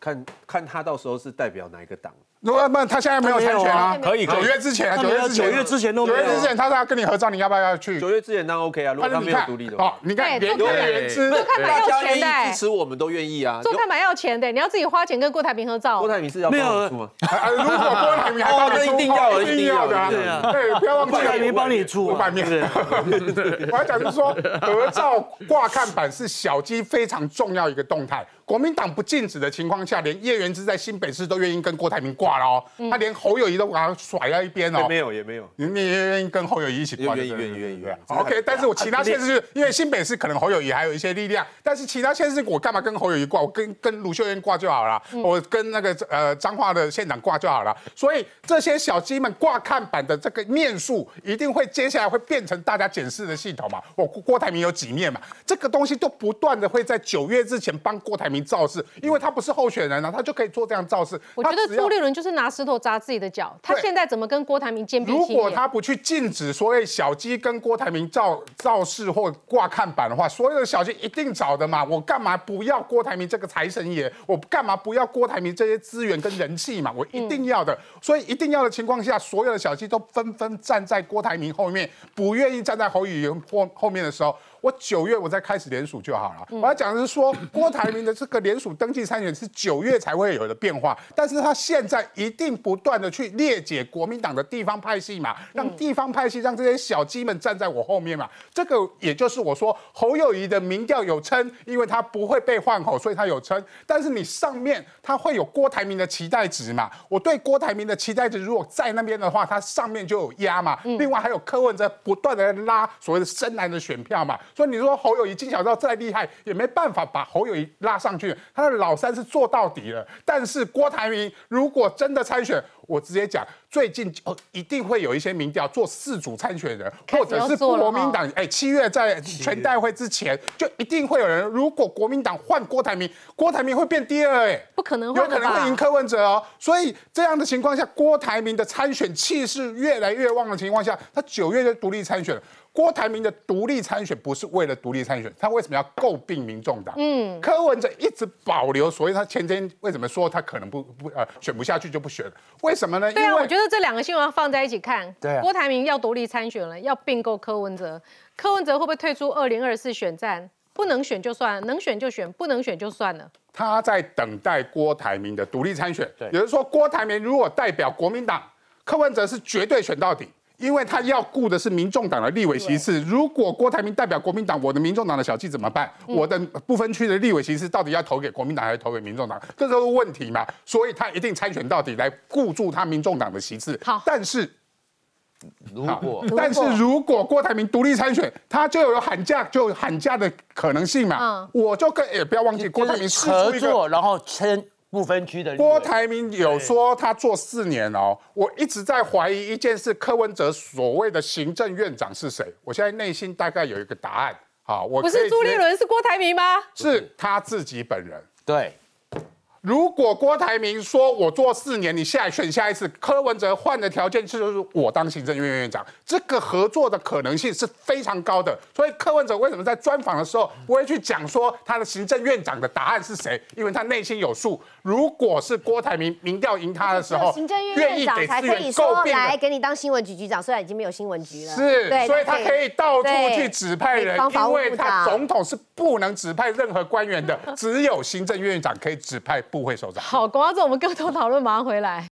看看他到时候是代表哪一个党？如果不，他现在没有参选啊，可以。九月之前，九月九月之前都没有。九月之前，他说要跟你合照，你要不要要去？九月之前当然 OK 啊，如果他没有独立的。好，你看，连叶元之，做看板要钱的，支持我们都愿意啊。做看板要钱的，你要自己花钱跟郭台铭合照。郭台铭是要没有出吗？如果郭台铭还帮你出，一定要，一定要的。对，不要忘记郭台铭帮你出五百面。我要讲是说，合照挂看板是小鸡非常重要一个动态。国民党不禁止的情况下，连叶元之在新北市都愿意跟郭台铭挂了哦。他连侯友谊都把他甩在一边哦。没有也没有，你你愿意跟侯友谊一起挂？愿意愿意愿意愿意。OK，但是我其他县市，因为新北市可能侯友谊还有一些力量，但是其他县市我干嘛跟侯友谊挂？我跟跟卢秀燕挂就好了，我跟那个呃彰化的县长挂就好了。所以这些小鸡们挂看板的这个面数，一定会接下来会变成大家检视的系统嘛？我郭台铭有几面嘛？这个东西都不断的会在九月之前帮郭台铭造势，因为。他不是候选人啊，他就可以做这样造势。我觉得朱立伦就。是拿石头砸自己的脚。他对现在怎么跟郭台铭肩并如？果他不去禁止所谓小鸡跟郭台铭造造势或挂看板的话，所有的小鸡一定找的嘛。我干嘛不要郭台铭这个财神爷？我干嘛不要郭台铭这些资源跟人气嘛？我一定要的。所以一定要的情况下，所有的小鸡都纷纷站在郭台铭后面，不愿意站在侯友宜后后面的时候。我九月我再开始联署就好了。我要讲的是说，郭台铭的这个联署登记参选是九月才会有的变化，但是他现在一定不断的去裂解国民党的地方派系嘛，让地方派系让这些小鸡们站在我后面嘛。这个也就是我说侯友谊的民调有称，因为他不会被换候，所以他有称。但是你上面他会有郭台铭的期待值嘛？我对郭台铭的期待值如果在那边的话，他上面就有压嘛。另外还有柯文哲不断的拉所谓的深蓝的选票嘛。所以你说侯友谊、金小赵再厉害，也没办法把侯友谊拉上去。他的老三是做到底了。但是郭台铭如果真的参选，我直接讲，最近哦一定会有一些民调做四组参选人，或者是国民党，哎，七月在全代会之前，就一定会有人。如果国民党换郭台铭，郭台铭会变第二，哎，不可能有可能会赢？柯文哲哦。所以这样的情况下，郭台铭的参选气势越来越旺的情况下，他九月就独立参选了。郭台铭的独立参选不是为了独立参选，他为什么要诟病民众党？嗯，柯文哲一直保留，所以他前天为什么说他可能不不呃选不下去就不选了？为什么呢？对啊，我觉得这两个新闻要放在一起看。对啊郭台铭要独立参选了，要并购柯文哲，柯文哲会不会退出二零二四选战？不能选就算了，能选就选，不能选就算了。他在等待郭台铭的独立参选。也就是说，郭台铭如果代表国民党，柯文哲是绝对选到底。因为他要顾的是民众党的立委席次，如果郭台铭代表国民党，我的民众党的小弟怎么办？我的不分区的立委席次到底要投给国民党还是投给民众党？这都是问题嘛。所以他一定参选到底，来顾住他民众党的席次。好，但是如果但是如果郭台铭独立参选，他就有喊价，就有喊价的可能性嘛。我就跟也不要忘记，郭台铭合作，然后签不分区的郭台铭有说他做四年哦，我一直在怀疑一件事，柯文哲所谓的行政院长是谁？我现在内心大概有一个答案。好，我不是朱立伦，是郭台铭吗？是他自己本人。对，如果郭台铭说我做四年，你下来选下一次，柯文哲换的条件就是我当行政院院长，这个合作的可能性是非常高的。所以柯文哲为什么在专访的时候不会去讲说他的行政院长的答案是谁？因为他内心有数。如果是郭台铭民调赢他的时候，行政院院长才可以说。来给你当新闻局局长，虽然已经没有新闻局了。是，所以他可以到处去指派人，因为他总统是不能指派任何官员的，只有行政院长可以指派部会首长。好，广告之后我们更多讨论，马上回来。